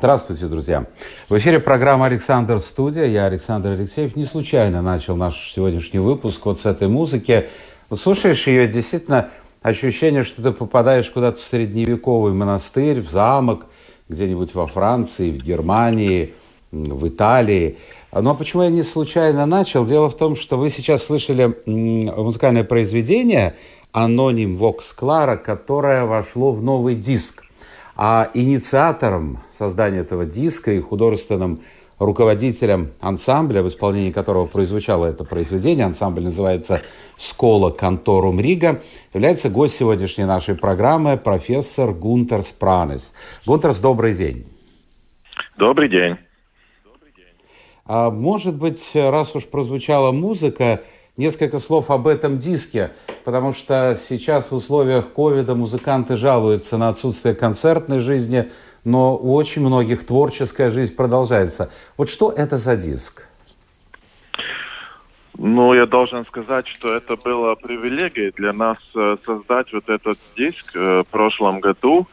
Здравствуйте, друзья. В эфире программа «Александр Студия». Я Александр Алексеев. Не случайно начал наш сегодняшний выпуск вот с этой музыки. Вот слушаешь ее, действительно ощущение, что ты попадаешь куда-то в средневековый монастырь, в замок, где-нибудь во Франции, в Германии, в Италии. Но почему я не случайно начал? Дело в том, что вы сейчас слышали музыкальное произведение «Аноним Вокс Клара», которое вошло в новый диск – а инициатором создания этого диска и художественным руководителем ансамбля, в исполнении которого прозвучало это произведение, ансамбль называется «Schola Cantorum Riga», является гость сегодняшней нашей программы профессор Гунтарс Пранис. Гунтарс, добрый день. Добрый день. А, может быть, раз уж прозвучала музыка, несколько слов об этом диске, потому что сейчас в условиях ковида музыканты жалуются на отсутствие концертной жизни, но у очень многих творческая жизнь продолжается. Вот что это за диск? Ну, я должен сказать, что это было привилегией для нас э, создать вот этот диск э, в прошлом году.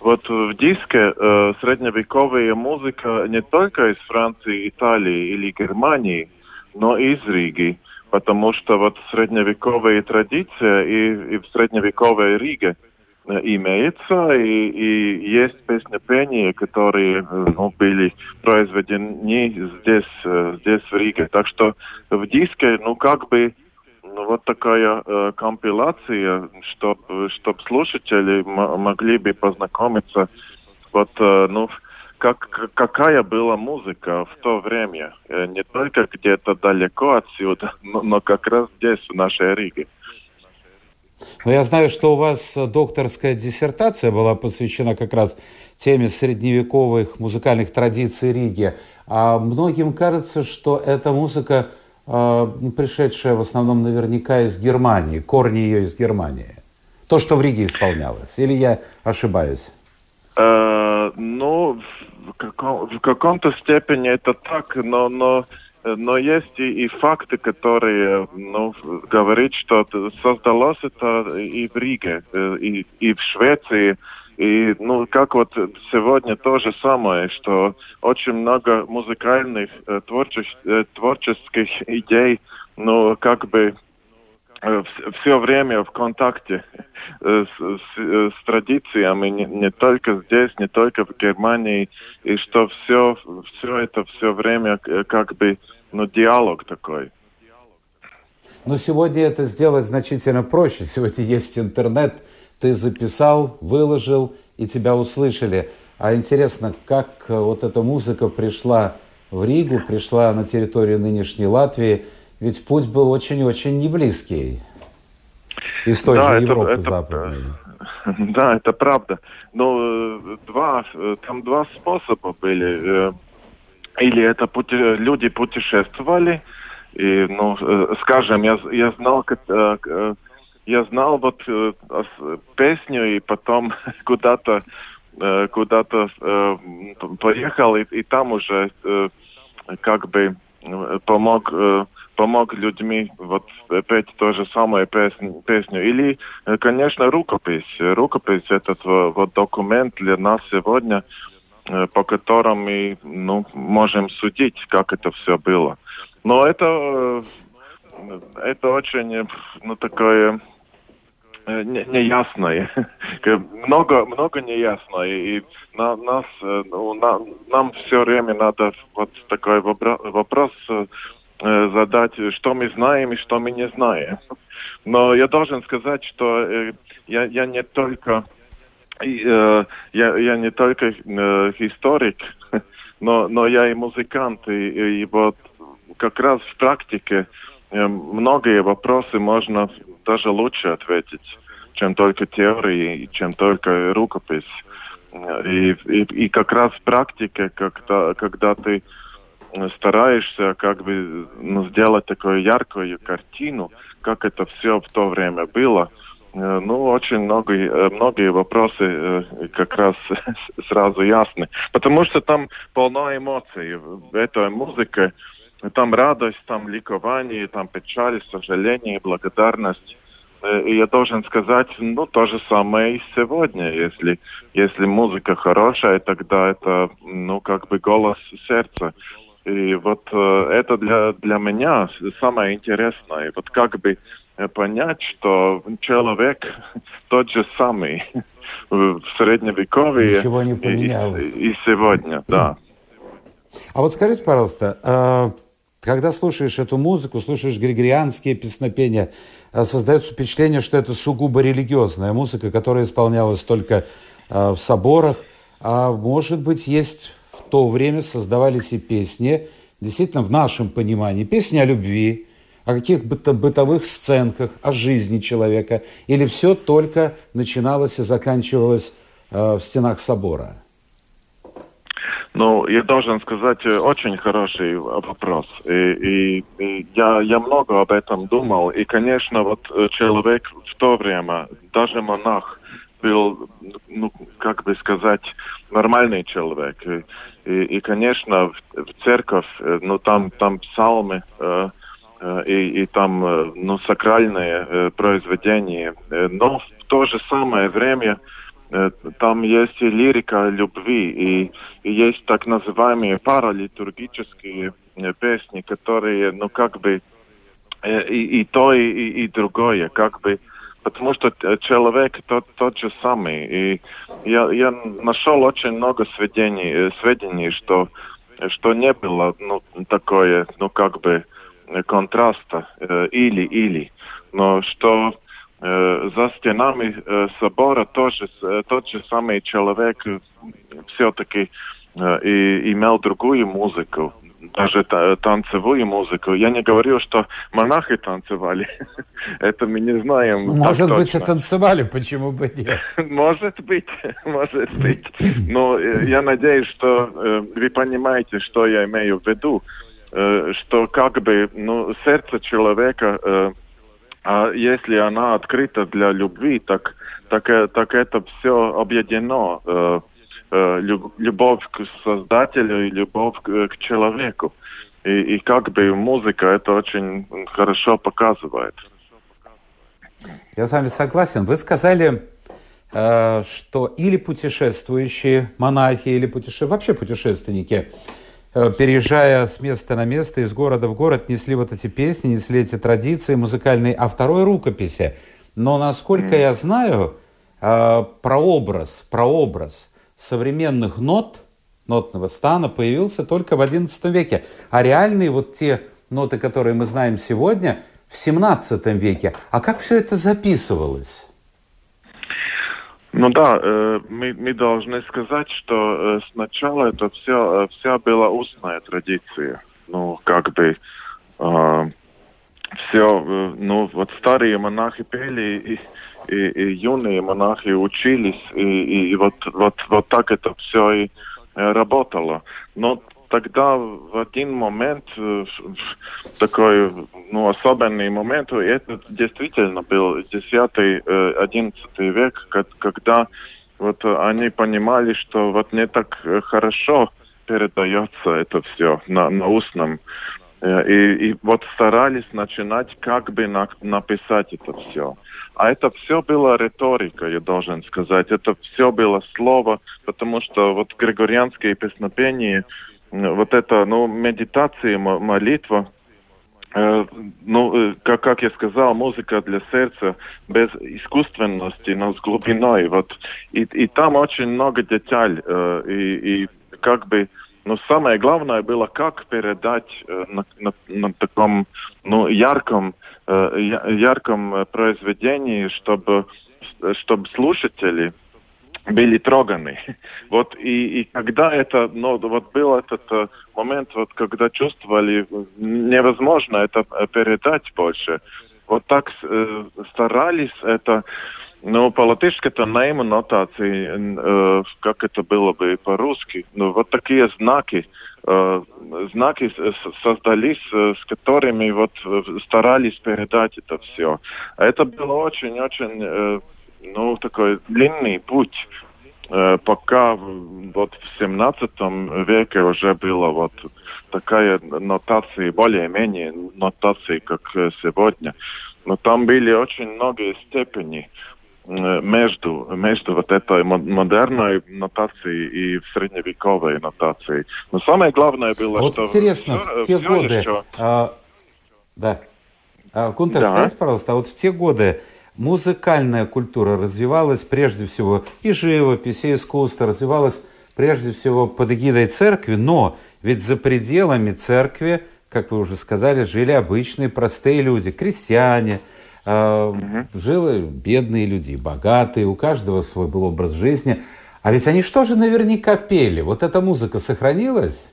Вот в диске э, средневековая музыка не только из Франции, Италии или Германии, но и из Риги потому что вот средневековая традиция и, и в средневековой Риге имеется, и, и есть песнопения, которые э, ну, были произведены здесь, э, здесь в Риге. Так что в диске, ну, как бы, ну, вот такая э, компиляция, чтобы чтоб слушатели могли бы познакомиться вот, э, ну, как, какая была музыка в то время. Э, не только где-то далеко отсюда, но, но как раз здесь, в нашей Риге. Но я знаю, что у вас докторская диссертация была посвящена как раз теме средневековых музыкальных традиций Риги. А многим кажется, что эта музыка, э, пришедшая в основном наверняка из Германии, корни ее из Германии. То, что в Риге исполнялось. Или я ошибаюсь? Э, ну, в каком-то степени это так, но, но, но есть и, и факты, которые ну, говорят, что создалось это и в Риге, э, и, и в Швеции, И, ну, как вот сегодня то же самое, что очень много музыкальных э, творческих, э, творческих идей, ну, как бы э, все время в контакте с, с, с традициями, не, не только здесь, не только в Германии, и что все, все это все время как бы ну, диалог такой. Но сегодня это сделать значительно проще. Сегодня есть интернет, ты записал, выложил, и тебя услышали. А интересно, как э, вот эта музыка пришла в Ригу, пришла на территорию нынешней Латвии, ведь путь был очень-очень неблизкий. Из той да, же Европы это, западной. Да, это правда. Но э, два, э, там два способа были. Или это пути, люди путешествовали, и, ну, скажем, я, я знал, как, я знал вот э, песню и потом куда-то э, куда-то э, поехал и, и там уже э, как бы э, помог э, помог людьми вот петь то же самое песню, песню. Или, э, конечно, рукопись. Рукопись этот вот документ для нас сегодня, э, по которому мы ну, можем судить, как это все было. Но это это очень ну, такое Э, неясное. много, много неясное. И на, нас, э, ну, на, нам все время надо вот такой вопрос э, задать, что мы знаем и что мы не знаем. Но я должен сказать, что я, я не только я, я не только историк, но, но я и музыкант, и, и вот как раз в практике многие вопросы можно даже лучше ответить, чем только теории, чем только рукопись. И, и, и как раз практика, когда, когда ты стараешься как бы ну, сделать такую яркую картину, как это все в то время было, э, ну, очень многие, э, многие вопросы э, как раз сразу ясны. Потому что там полно эмоций. Эта музыка, там радость, там ликование, там печаль, сожаление, благодарность. Э, и я должен сказать, ну, то же самое и сегодня. Если, если музыка хорошая, тогда это, ну, как бы голос сердца. И вот э, это для, для меня самое интересное. Вот как бы э, понять, что человек тот же самый в средневековье Ничего не поменялось. И, и сегодня, да. А вот скажите, пожалуйста, а когда слушаешь эту музыку, слушаешь григорианские песнопения, а создается впечатление, что это сугубо религиозная музыка, которая исполнялась только в соборах. А может быть, есть в то время создавались и песни, действительно, в нашем понимании, песни о любви, о каких-то бытовых сценках, о жизни человека, или все только начиналось и заканчивалось в стенах собора? Ну, я должен сказать, э, очень хороший вопрос. И, и, и я, я много об этом думал. И, конечно, вот э, человек в то время, даже монах, был, ну, как бы сказать, нормальный человек. И, и, и конечно, в, в церковь, э, ну, там, там псалмы, э, и, и там, ну, сакральные э, произведения. Но в то же самое время Э, там есть и лирика любви, и, и есть так называемые паралитургические э, песни, которые, ну, как бы, э, и, и то, и, и другое, как бы, потому что человек тот, тот же самый. И я, я нашел очень много сведений, сведений, что, что не было, ну, такое, ну, как бы, контраста, или-или, но что Э, за стенами э, собора тоже э, тот же самый человек все-таки и имел другую музыку, даже танцевую музыку. Я не говорю, что монахи танцевали. Это мы не знаем. Ну, может быть, и танцевали, почему бы нет? Может быть, может быть. Но я надеюсь, что вы понимаете, что я имею в виду. Что как бы ну, сердце человека а если она открыта для любви, так, так, э, так это все объединено. Э, э, любовь к Создателю и любовь к, человеку. И, и как бы музыка это очень хорошо показывает. Я с вами согласен. Вы сказали э, что или путешествующие монахи, или путеше... вообще путешественники, э, переезжая с места на место, из города в город, несли вот эти песни, несли эти традиции музыкальные, а второй рукописи. Но, насколько я знаю, э, прообраз, прообраз современных нот, нотного стана появился только в XI веке. А реальные вот те ноты, которые мы знаем сегодня, в XVII веке. А как все это записывалось? Ну да, э, мы, мы должны сказать, что э, сначала это все, э, вся была устная традиция. Ну, как бы э, все, э, ну, вот старые монахи пели, и, и, и юные монахи учились, и, и вот, вот, вот так это все и э, работало. Но тогда в один момент, э, такой ну, особенный момент, это действительно был 10-11 век, когда вот они понимали, что вот не так хорошо передается это все на, на устном. Э, и, и вот старались начинать как бы на, написать это все. А это все было риторика, я должен сказать. Это все было слово, потому что вот григорианские песнопения вот это, ну, медитация, молитва, э, ну, э, как, как я сказал, музыка для сердца без искусственности, но с глубиной, вот. И, и там очень много деталей, э, и, и как бы, ну, самое главное было, как передать на, на, на таком, ну, ярком, ярком произведении, чтобы, чтобы слушатели были троганы. Вот и, и когда это, ну, вот был этот э, момент, вот когда чувствовали, невозможно это э, передать больше. Вот так э, старались это, ну, по-латышски это name нотации, э, как это было бы по-русски. Ну, вот такие знаки, э, знаки создались, э, с которыми вот старались передать это все. А это было очень-очень ну, такой длинный путь, э, пока вот в 17 веке уже было вот такая нотация, более-менее нотации, как сегодня. Но там были очень многие степени э, между, между вот этой модерной нотацией и средневековой нотацией. Но самое главное было, вот что... интересно, все, в те годы... Еще... А, да. А, Кунтер, да. скажите, пожалуйста, а вот в те годы музыкальная культура развивалась прежде всего, и живопись, и искусство развивалась прежде всего под эгидой церкви, но ведь за пределами церкви, как вы уже сказали, жили обычные простые люди, крестьяне, э, угу. жили бедные люди, богатые, у каждого свой был образ жизни. А ведь они что же наверняка пели? Вот эта музыка сохранилась?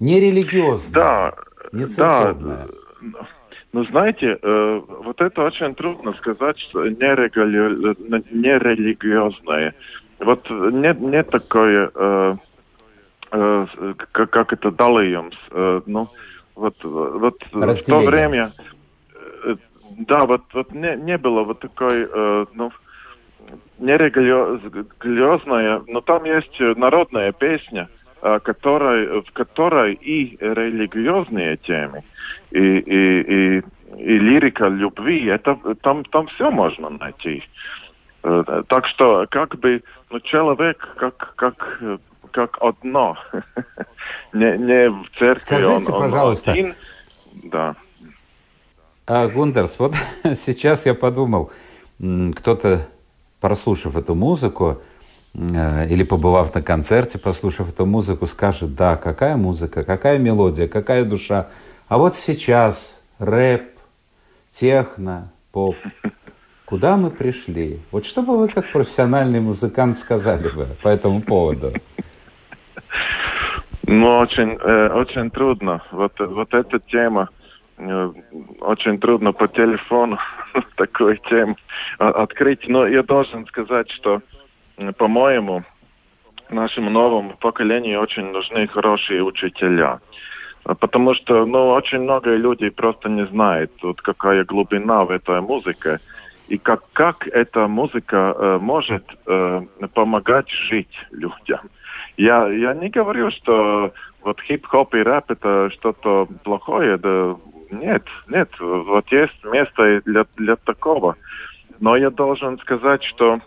Не религиозная, да, не церковная. Да. Ну, знаете, э, вот это очень трудно сказать, что нерелиги... нерелигиозное. Вот нет, нет такое, э, э, как, как это далеемс. Э, ну, вот, вот в то время, э, да, вот, вот не, не было вот такой, э, ну, нерелигиозная, но там есть народная песня, э, которой, в которой и религиозные темы, и, и, и, и лирика любви, это, там, там все можно найти. Э, так что как бы ну, человек как, как, как одно, не, не в церкви. Скажите, он, пожалуйста. один. Да. А, Гундерс, вот сейчас я подумал, кто-то, прослушав эту музыку, э, или побывав на концерте, послушав эту музыку, скажет, да, какая музыка, какая мелодия, какая душа, а вот сейчас рэп, техно, поп. Куда мы пришли? Вот что бы вы как профессиональный музыкант сказали бы по этому поводу? Ну, очень, э, очень трудно. Вот, вот эта тема, э, очень трудно по телефону такую тему открыть. Но я должен сказать, что, по-моему, нашему новому поколению очень нужны хорошие учителя. Потому что, ну, очень много людей просто не знают, вот какая глубина в этой музыке и как, как эта музыка э, может э, помогать жить людям. Я, я не говорю, что вот хип-хоп и рэп это что-то плохое, да нет, нет, вот есть место для, для такого. Но я должен сказать, что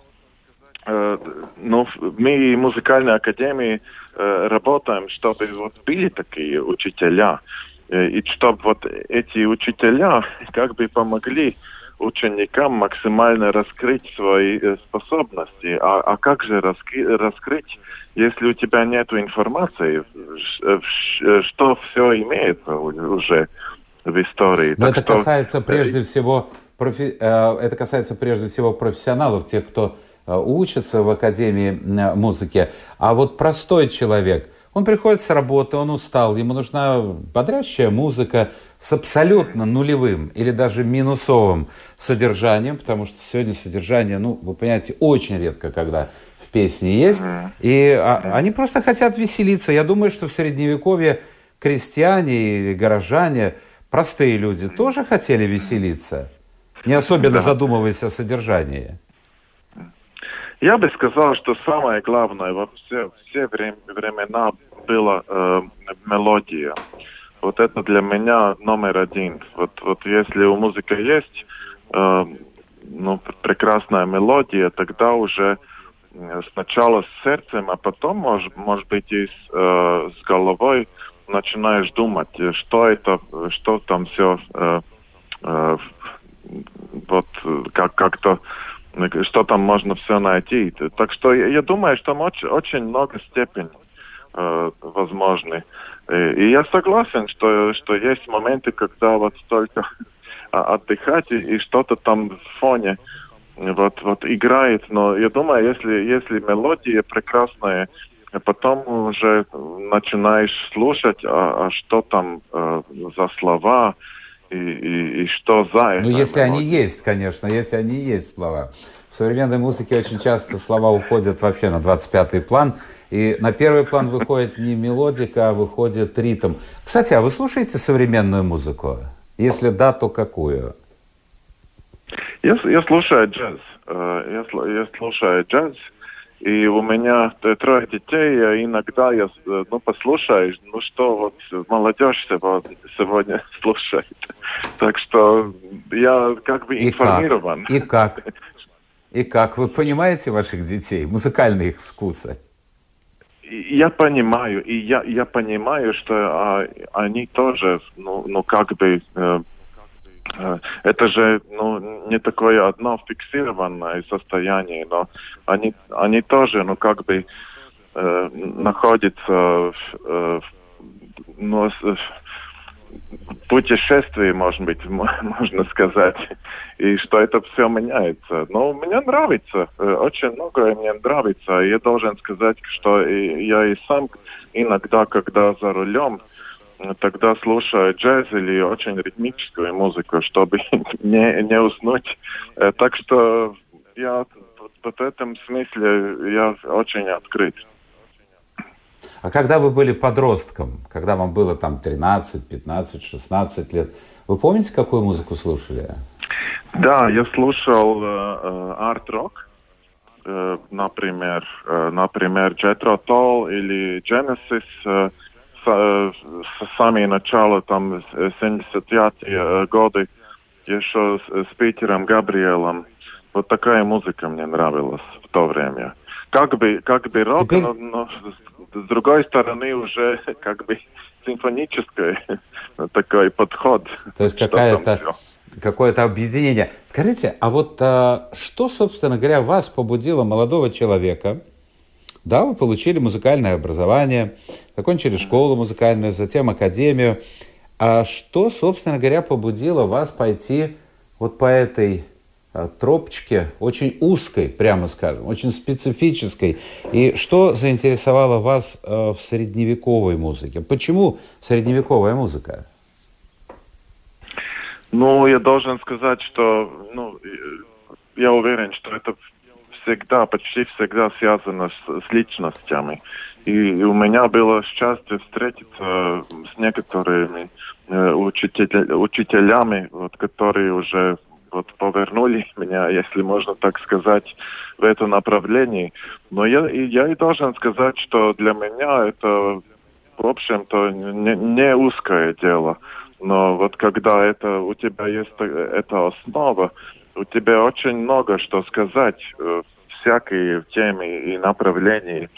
э, ну, мы музыкальной академии работаем, чтобы вот были такие учителя, э, и чтобы вот эти учителя как бы помогли ученикам максимально раскрыть свои э, способности. А, а как же раскрыть, раскрыть, если у тебя нет информации, что все имеется уже в истории? Но так это что... касается прежде всего профи... это касается прежде всего профессионалов, тех, кто Э, учится в Академии э, музыки. А вот простой человек, он приходит с работы, он устал, ему нужна бодрящая музыка с абсолютно нулевым или даже минусовым содержанием, потому что сегодня содержание, ну, вы понимаете, очень редко, когда в песне есть. И а, они просто хотят веселиться. Я думаю, что в Средневековье крестьяне или горожане, простые люди, тоже хотели веселиться, не особенно задумываясь о содержании. Я бы сказал, что самое главное во все, все времена была э, мелодия. Вот это для меня номер один. Вот, вот если у музыки есть э, ну, прекрасная мелодия, тогда уже э, сначала с сердцем, а потом, может, может быть, и с, э, с головой начинаешь думать, что это, что там все э, э, вот как как-то что там можно все найти. Так что я, я думаю, что очень, очень много степеней э, возможны. И, и я согласен, что, что есть моменты, когда вот только отдыхать и, и что-то там в фоне вот, вот играет. Но я думаю, если, если мелодия прекрасная, потом уже начинаешь слушать, а, а что там э, за слова, и, и, и что за это. Ну, если они есть, конечно, если они есть слова. В современной музыке очень часто слова уходят вообще на 25-й план, и на первый план выходит не мелодика, а выходит ритм. Кстати, а вы слушаете современную музыку? Если да, то какую? Я, я слушаю джаз. Э, я, я слушаю джаз. И у меня трое детей, и иногда я, ну, послушаешь, ну, что вот молодежь сегодня, сегодня слушает. Так что я как бы информирован. И как? И как? И как? Вы понимаете ваших детей, музыкальные их вкусы? Я понимаю, и я, я понимаю, что а, они тоже, ну, ну как бы, э, э, это же ну, не такое одно фиксированное состояние, но они, они тоже, ну как бы, э, находятся в, э, ну, путешествии, может быть, можно сказать, и что это все меняется. Но мне нравится, э, очень многое мне нравится. Я должен сказать, что я и сам иногда, когда за рулем, тогда слушаю джаз или очень ритмическую музыку, чтобы не, не уснуть. Э, так что я в этом смысле я очень открыт. А когда вы были подростком, когда вам было там 13, 15, 16 лет, вы помните, какую музыку слушали? Да, я слушал арт-рок, э, э, например, э, например, Jethro Tull или Genesis, самого начала, там, 70-е годы, еще с, с Питером Габриэлом. Вот такая музыка мне нравилась в то время. Как бы, как бы рок, Теперь... но, но с другой стороны уже как бы симфонический такой подход. То есть какая-то какое-то объединение. Скажите, а вот а, что, собственно говоря, вас побудило молодого человека? Да, вы получили музыкальное образование, закончили школу музыкальную, затем академию. А что, собственно говоря, побудило вас пойти вот по этой Э, тропочке, очень узкой, прямо скажем, очень специфической. И что заинтересовало вас э, в средневековой музыке? Почему средневековая музыка? Ну, я должен сказать, что ну, я уверен, что это всегда, почти всегда связано с, с личностями. И, и у меня было счастье встретиться с некоторыми э, учителя, учителями, вот, которые уже вот повернули меня, если можно так сказать, в это направление. Но я, я и должен сказать, что для меня это, в общем-то, не, не узкое дело. Но вот когда это у тебя есть эта основа, у тебя очень много что сказать э, в всякие темы и направления.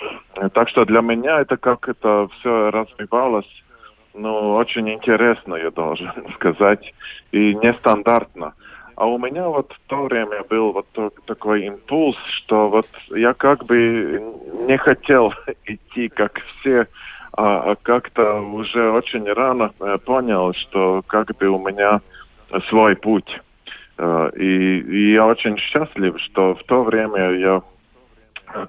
Так что для меня это как это все развивалось, ну, очень интересно, я должен сказать, и нестандартно. А у меня вот в то время был вот такой импульс, что вот я как бы не хотел идти, как все, а, а как-то уже очень рано э, понял, что как бы у меня свой путь. Э, и, и я очень счастлив, что в то время я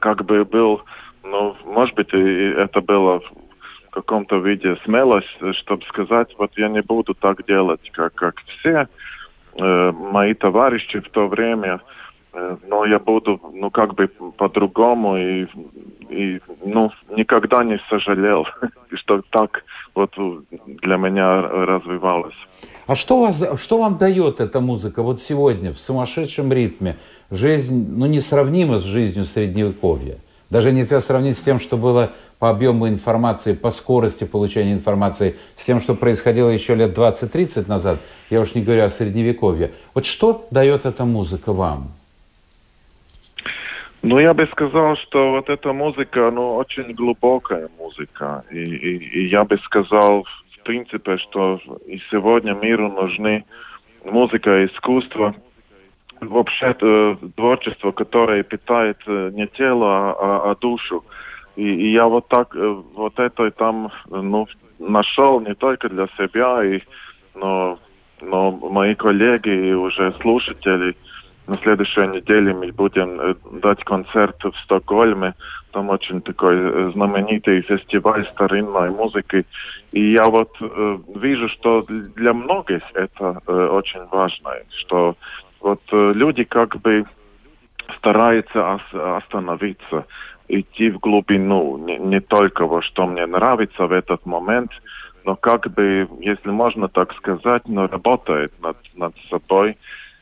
как бы был, ну, может быть, это было в каком-то виде смелость, чтобы сказать, вот я не буду так делать, как, как все э, мои товарищи в то время, э, но я буду, ну, как бы по-другому и, и, ну, никогда не сожалел, что так вот для меня развивалось. А что, вас, что вам дает эта музыка вот сегодня в сумасшедшем ритме? Жизнь, ну, несравнима с жизнью Средневековья. Даже нельзя сравнить с тем, что было по объему информации, по скорости получения информации, с тем, что происходило еще лет 20-30 назад, я уж не говорю о Средневековье. Вот что дает эта музыка вам? Ну, я бы сказал, что вот эта музыка, ну, очень глубокая музыка. И, и, и я бы сказал, принципе, что и сегодня миру нужны музыка и искусство, вообще э, творчество, которое питает э, не тело, а, а, а душу. И, и я вот так, э, вот это там, ну, нашел не только для себя, и, но, но мои коллеги и уже слушатели, на следующей неделе мы будем э, дать концерт в Стокгольме. Там очень такой э, знаменитый фестиваль старинной музыки. И я вот э, вижу, что для многих это очень важно, что вот люди как бы стараются ос остановиться, идти в глубину, не, не только вот что мне нравится в этот момент, но как бы, если можно так сказать, но работает над, над собой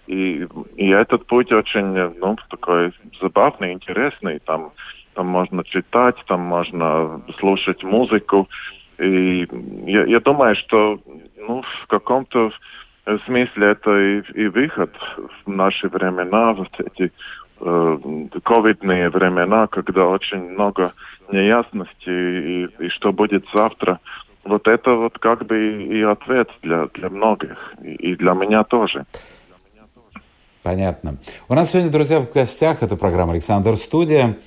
и, и этот путь очень, ну, такой забавный, интересный. Там, там можно читать, там можно слушать музыку. И я, я думаю, что, ну, в каком-то смысле это и, и выход в наши времена, вот эти э, ковидные времена, когда очень много неясностей и, и что будет завтра. Вот это вот как бы и ответ для, для многих, и для меня тоже. Понятно. У нас сегодня, друзья, в гостях, это программа «Александр Студия»,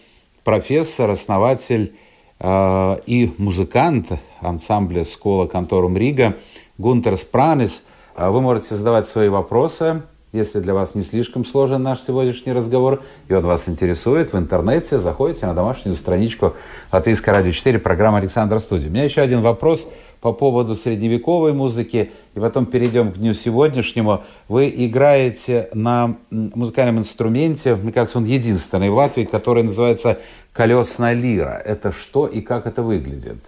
профессор, основатель э, и музыкант ансамбля «Скола Конторум Рига» Гунтер Спранис. Э, вы можете задавать свои вопросы, если для вас не слишком сложен наш сегодняшний разговор, и он вас интересует, в интернете заходите на домашнюю страничку Латвийской радио 4, программа «Александр Студия». У меня еще один вопрос – по поводу средневековой музыки, и потом перейдем к дню сегодняшнему. Вы играете на музыкальном инструменте, мне кажется, он единственный в Латвии, который называется колесная лира. Это что и как это выглядит?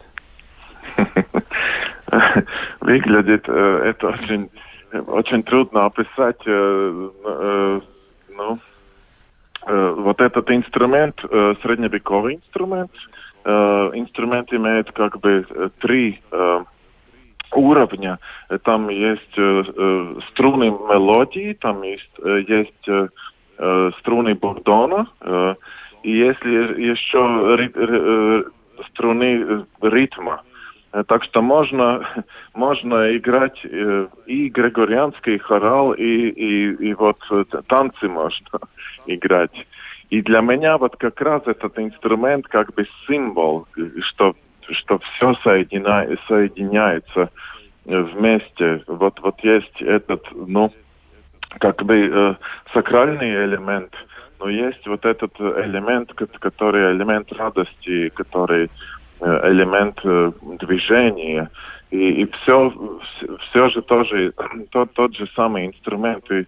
Выглядит э, это очень, очень трудно описать. Э, э, ну, вот этот инструмент, средневековый инструмент, инструмент имеет как бы три уровня. Там есть струны мелодии, там есть, есть струны бурдона, и если еще струны ритма. Так что можно, можно играть и григорианский хорал, и, и, и вот танцы можно играть. И для меня вот как раз этот инструмент как бы символ, что, что все соединя, соединяется вместе. Вот, вот есть этот, ну, как бы э, сакральный элемент, но есть вот этот элемент, который элемент радости, который э, элемент э, движения. И, и все, все же тоже тот, тот же самый инструмент. И,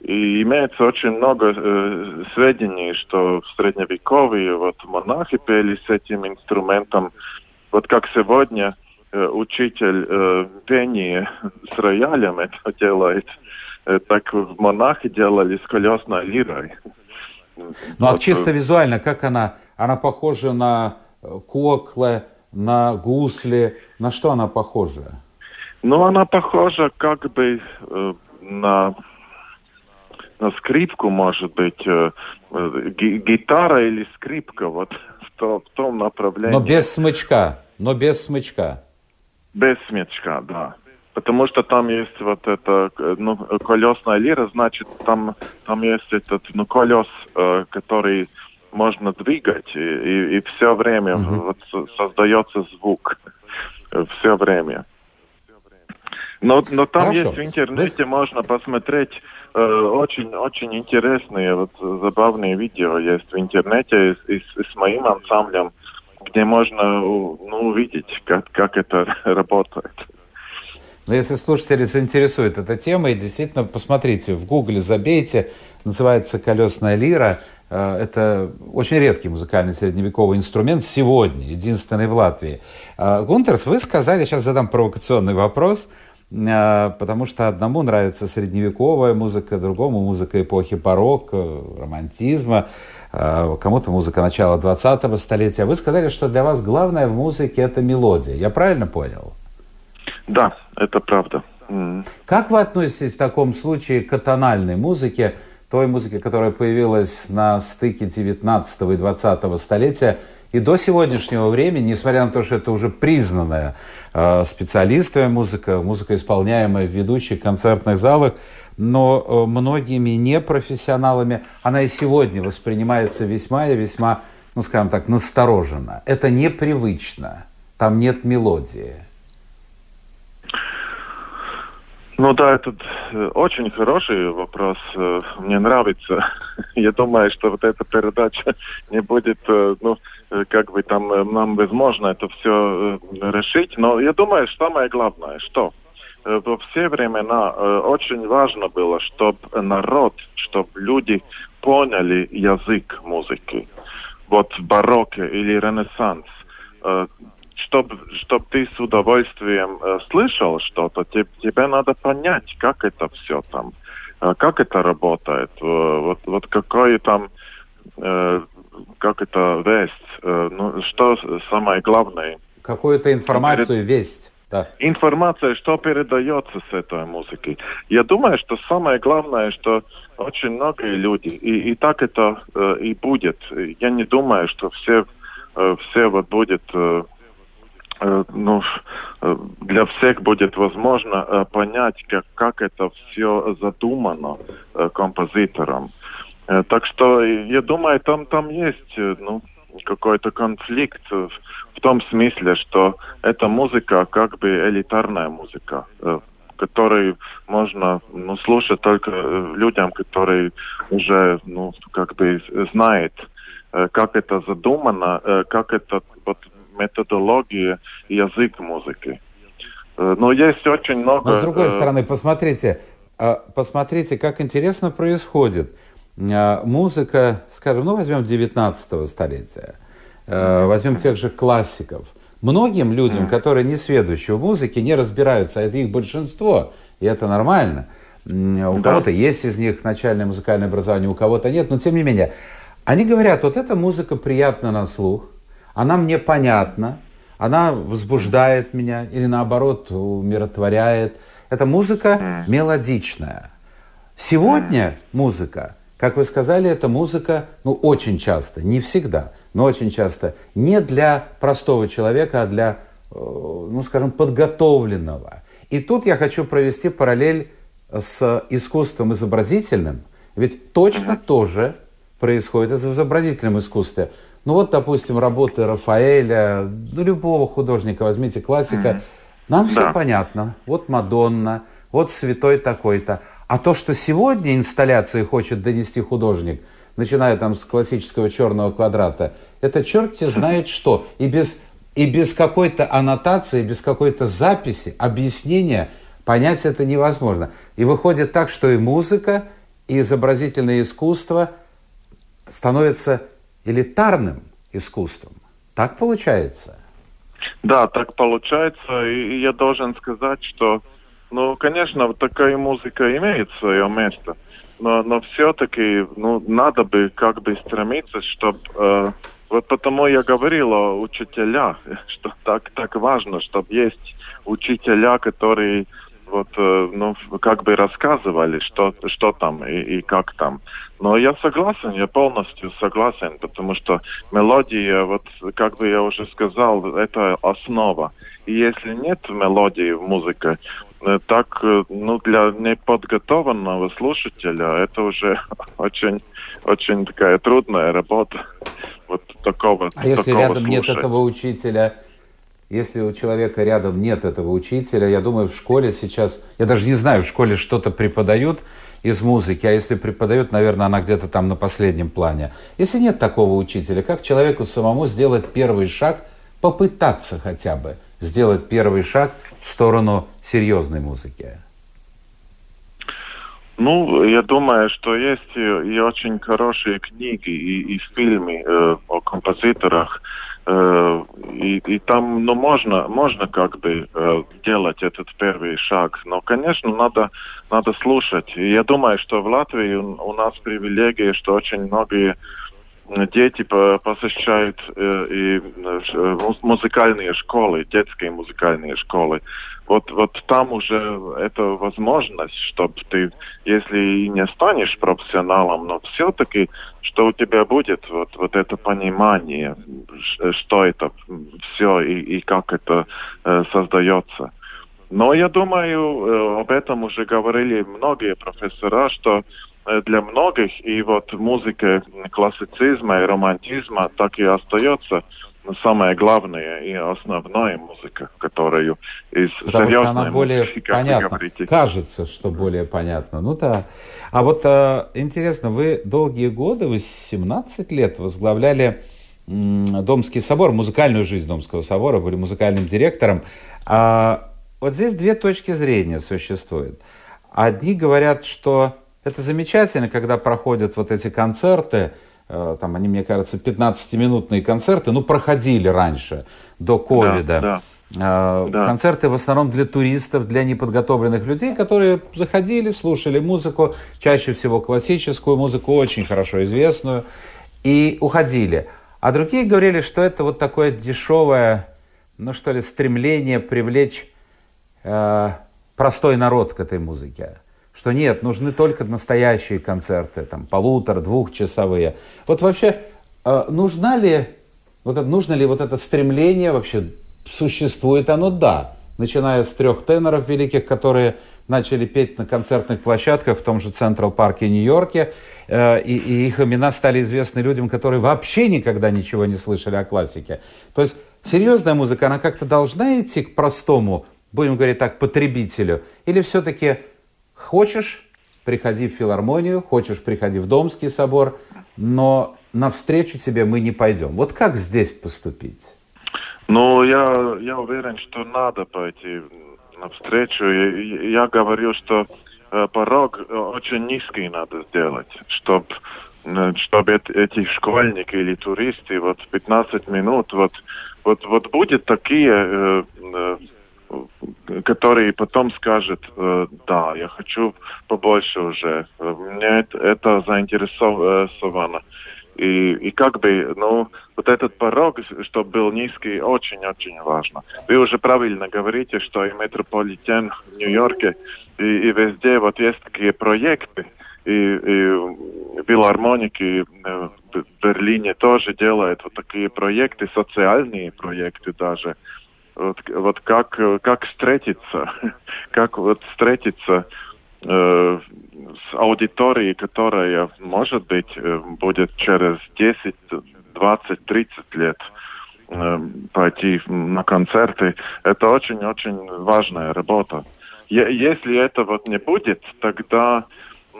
и имеется очень много э, сведений, что в средневековье вот монахи пели с этим инструментом. Вот как сегодня э, учитель э, пения с роялем это делает, э, так монахи делали с колесной лирой. Ну а вот. а чисто визуально, как она? Она похожа на э, кокле, на гусли, на что она похожа? Ну, она похожа как бы э, на скрипку, может быть, э, э, гитара или скрипка, вот в, то, в том направлении. Но без смычка, но без смычка. Без смычка, да. Потому что там есть вот это, ну, колесная лира, значит, там, там есть этот, ну, колес, э, который можно двигать, и, и, и все время uh-huh. вот создается звук. Все время. Но, но там Хорошо. есть в интернете, можно посмотреть э, очень, очень интересные, вот, забавные видео есть в интернете с, с, с моим ансамблем, где можно ну, увидеть, как, как это работает. Но если слушатели заинтересует эта тема, и действительно посмотрите, в гугле забейте, называется «Колесная лира», э, это очень редкий музыкальный средневековый инструмент сегодня, единственный в Латвии. Э, Гунтерс, вы сказали, сейчас задам провокационный вопрос – а, потому что одному нравится средневековая музыка, другому музыка эпохи барокко, романтизма, кому-то музыка начала 20-го столетия. Вы сказали, что для вас главное в музыке это мелодия. Я правильно понял? Да, это правда. Как вы относитесь в таком случае к тональной музыке, той музыке, которая появилась на стыке 19 и 20 столетия, и до сегодняшнего времени, несмотря на то, что это уже признанная э, специалистами музыка, музыка, исполняемая в ведущих концертных залах, но э, многими непрофессионалами она и сегодня воспринимается весьма и весьма, ну скажем так, настороженно. Это непривычно, там нет мелодии. Ну да, это э, очень хороший вопрос. Э, мне нравится. Я думаю, что вот эта передача не будет, ну, как бы там нам возможно это все решить. Но я думаю, самое главное, что во все времена очень важно было, чтобы народ, чтобы люди поняли язык музыки. Вот барокко или ренессанс чтобы чтоб ты с удовольствием э, слышал что-то, тебе, тебе надо понять, как это все там, э, как это работает, э, вот, вот какой там, э, как это весть, э, ну, что самое главное. Какую-то информацию, перед... весть. Да. Информация, что передается с этой музыкой. Я думаю, что самое главное, что очень многие люди, и, и так это э, и будет. Я не думаю, что все, э, все вот будет э, Э, ну, э, для всех будет возможно э, понять, как, как это все задумано композитором. Так что я думаю, там, там есть ну, какой-то конфликт в, том смысле, что эта музыка как бы элитарная музыка, которую можно ну, слушать только людям, которые уже ну, как бы знают, как это задумано, как это вот, методология язык музыки. Э, но есть очень много... Но с другой э, стороны, посмотрите, посмотрите, как интересно происходит. А, музыка, скажем, ну возьмем 19 столетия, э, возьмем тех же классиков. Многим людям, которые не сведущие в музыке, не разбираются, а это их большинство, и это нормально. У да. кого-то есть из них начальное музыкальное образование, у кого-то нет, но тем не менее. Они говорят, вот эта музыка приятна на слух, она мне понятна, она возбуждает меня или наоборот умиротворяет. Это музыка мелодичная. Сегодня музыка, как вы сказали, это музыка, ну, очень часто, не всегда, но очень часто не для простого человека, а для, э, ну, скажем, подготовленного. И тут я хочу провести параллель с искусством изобразительным, ведь точно то же происходит в изобразительном искусстве. Ну вот, допустим, работы Рафаэля, ну любого художника, возьмите классика, нам все да. понятно. Вот Мадонна, вот святой такой-то. А то, что сегодня инсталляции хочет донести художник, начиная там с классического черного квадрата, это черти знает что. И без, и без какой-то аннотации, без какой-то записи, объяснения понять это невозможно. И выходит так, что и музыка, и изобразительное искусство становятся элитарным искусством. Так получается? Да, так получается. И я должен сказать, что, ну, конечно, такая музыка имеет свое место. Но, но все-таки, ну, надо бы как бы стремиться, чтобы... Э, вот потому я говорил о учителях, что так, так важно, чтобы есть учителя, которые вот, э, ну, как бы рассказывали, что, что там и, и как там. Но я согласен, я полностью согласен, потому что мелодия, вот, как бы я уже сказал, это основа. И если нет мелодии в музыке, так, э, ну, для неподготовленного слушателя это уже очень, очень такая трудная работа. Вот такого. А если такого рядом слушать. нет этого учителя, если у человека рядом нет этого учителя, я думаю, в школе сейчас, я даже не знаю, в школе что-то преподают из музыки, а если преподают, наверное, она где-то там на последнем плане. Если нет такого учителя, как человеку самому сделать первый шаг, попытаться хотя бы сделать первый шаг в сторону серьезной музыки? Ну, я думаю, что есть и очень хорошие книги и, и фильмы э, о композиторах, э, и, и там, ну, можно, можно как бы э, делать этот первый шаг, но, конечно, надо, надо слушать. И я думаю, что в Латвии у, у нас привилегия, что очень многие дети посещают э, и э, музыкальные школы, детские музыкальные школы. Вот, вот там уже это возможность, чтобы ты, если и не станешь профессионалом, но все-таки, что у тебя будет вот, вот это понимание, что это все и, и как это э, создается. Но я думаю, э, об этом уже говорили многие профессора, что Э, для многих, и вот музыка классицизма и романтизма так и остается самая главная и основная музыка, которую из Потому что она более понятна. Кажется, что более понятно. Ну да. А вот э, интересно, вы долгие годы, вы 17 лет возглавляли Домский собор, музыкальную жизнь Домского собора, были музыкальным директором. А вот здесь две точки зрения существуют. Одни говорят, что это замечательно, когда проходят вот эти концерты, э, там они, мне кажется, 15-минутные концерты, ну, проходили раньше, до ковида. Да, да. Э, да. Концерты в основном для туристов, для неподготовленных людей, которые заходили, слушали музыку, чаще всего классическую музыку, очень хорошо известную, и уходили. А другие говорили, что это вот такое дешевое, ну что ли, стремление привлечь э, простой народ к этой музыке что нет, нужны только настоящие концерты, там, полутора, двухчасовые. Вот вообще, э, нужна ли, вот это, нужно ли вот это стремление вообще, существует оно? Да. Начиная с трех теноров великих, которые начали петь на концертных площадках в том же Централ Парке Нью-Йорке, э, и, и их имена стали известны людям, которые вообще никогда ничего не слышали о классике. То есть серьезная музыка, она как-то должна идти к простому, будем говорить так, потребителю, или все-таки Хочешь, приходи в филармонию, хочешь, приходи в Домский собор, но навстречу тебе мы не пойдем. Вот как здесь поступить? Ну, я, я уверен, что надо пойти навстречу. Я, я говорю, что э, порог очень низкий надо сделать, чтобы э, чтобы эти школьники или туристы вот 15 минут вот вот вот будет такие э, э, который потом скажет, э, да, я хочу побольше уже, мне это, это заинтересовано. И, и как бы, ну, вот этот порог, чтобы был низкий, очень-очень важно. Вы уже правильно говорите, что и метрополитен в Нью-Йорке, и, и везде вот есть такие проекты, и, и филармоники э, в Берлине тоже делают вот такие проекты, социальные проекты даже, вот, вот как, как встретиться, как вот встретиться э, с аудиторией, которая, может быть, э, будет через 10, 20, 30 лет э, пойти на концерты. Это очень-очень важная работа. Если это вот не будет, тогда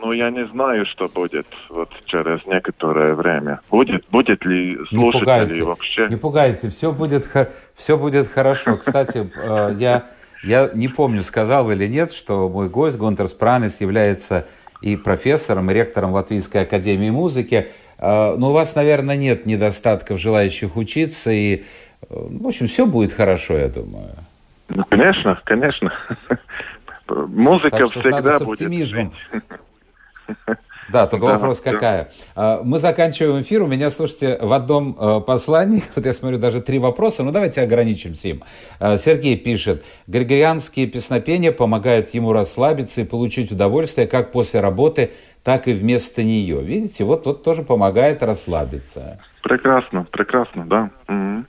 ну, я не знаю, что будет вот через некоторое время. Будет, будет ли слушатели вообще? Не пугайте, все будет, все будет хорошо. Кстати, э, я, я не помню, сказал или нет, что мой гость Гонтер Спранес является и профессором, и ректором Латвийской академии музыки. Э, но у вас, наверное, нет недостатков желающих учиться, и, э, в общем, все будет хорошо, я думаю. Ну, конечно, конечно. Музыка всегда будет. Жить. Да, только да, вопрос какая. Да. Мы заканчиваем эфир. У меня, слушайте, в одном э, послании, вот я смотрю, даже три вопроса, ну давайте ограничимся им. Э, Сергей пишет, григорианские песнопения помогают ему расслабиться и получить удовольствие как после работы, так и вместо нее. Видите, вот тут тоже помогает расслабиться. Прекрасно, прекрасно, да. Угу.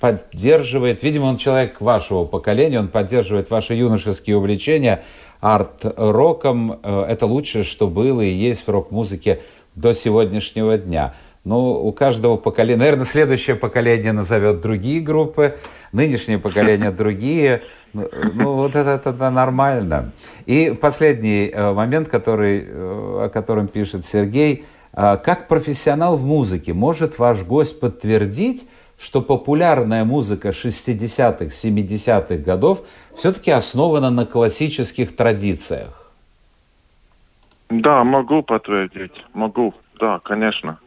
Поддерживает, видимо, он человек вашего поколения, он поддерживает ваши юношеские увлечения – арт-роком. Э, это лучшее, что было и есть в рок-музыке до сегодняшнего дня. Ну, у каждого поколения, наверное, следующее поколение назовет другие группы, нынешнее поколение другие. Ну, ну вот это, это нормально. И последний э, момент, который, э, о котором пишет Сергей. Как профессионал в музыке может ваш гость подтвердить, что популярная музыка 60-х, 70-х годов все-таки основана на классических традициях. Да, могу подтвердить, могу, да, конечно.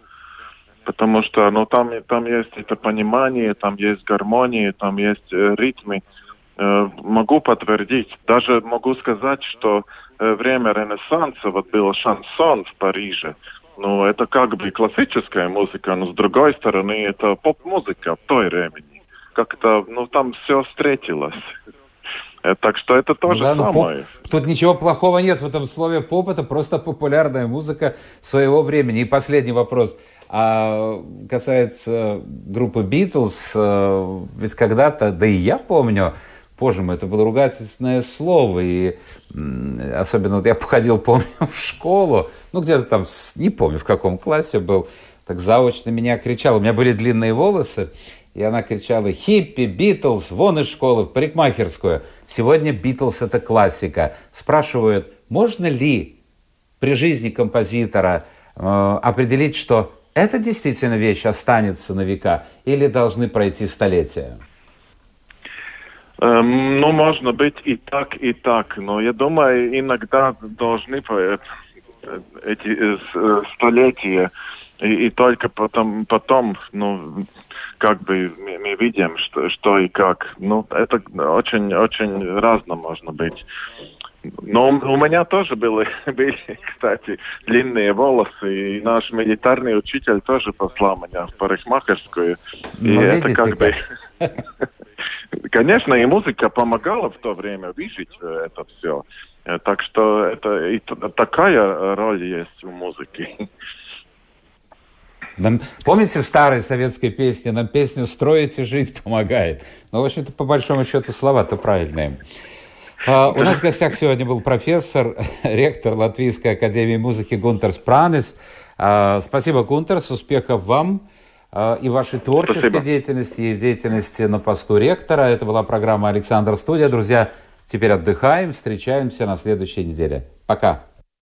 Потому что ну, там, там есть это понимание, там есть гармония, там есть э, ритмы. Э, могу подтвердить. Даже могу сказать, что э, время Ренессанса, вот был шансон в Париже, ну, это как бы классическая музыка, но с другой стороны, это поп-музыка в той времени. Как-то, ну, там все встретилось. Э, так что это тоже ну, да, самое. Поп, тут ничего плохого нет в этом слове поп, это просто популярная музыка своего времени. И последний вопрос. А касается группы Битлз, э, ведь когда-то, да и я помню, Боже мой, это было ругательственное слово, и особенно вот я походил, помню, в школу, ну где-то там, не помню в каком классе был, так заочно меня кричала, у меня были длинные волосы, и она кричала «Хиппи, Битлз, вон из школы, в парикмахерскую». Сегодня Битлз – это классика. Спрашивают, можно ли при жизни композитора э, определить, что эта действительно вещь останется на века, или должны пройти столетия? Эм, ну, можно быть и так, и так. Но я думаю, иногда должны э, эти э, э, столетия и, и только потом, потом, ну, как бы мы, мы видим, что, что и как. Ну, это очень, очень разно можно быть. Но у меня тоже были, были, кстати, длинные волосы, и наш милитарный учитель тоже послал меня в парикмахерскую. И ну, это как, бы... Конечно, и музыка помогала в то время выжить э, это все. Э, так что это и такая роль есть у музыки. Нам, помните в старой советской песне, нам песня «Строить и жить» помогает. Ну, в общем-то, по большому счету, слова-то правильные. А, у нас в гостях сегодня был профессор, ректор Латвийской академии музыки Гунтерс Пранис. А, спасибо, Гунтерс, успехов вам. А, и вашей творческой Спасибо. деятельности, и в деятельности на посту ректора. Это была программа «Александр Студия». Друзья, теперь отдыхаем, встречаемся на следующей неделе. Пока.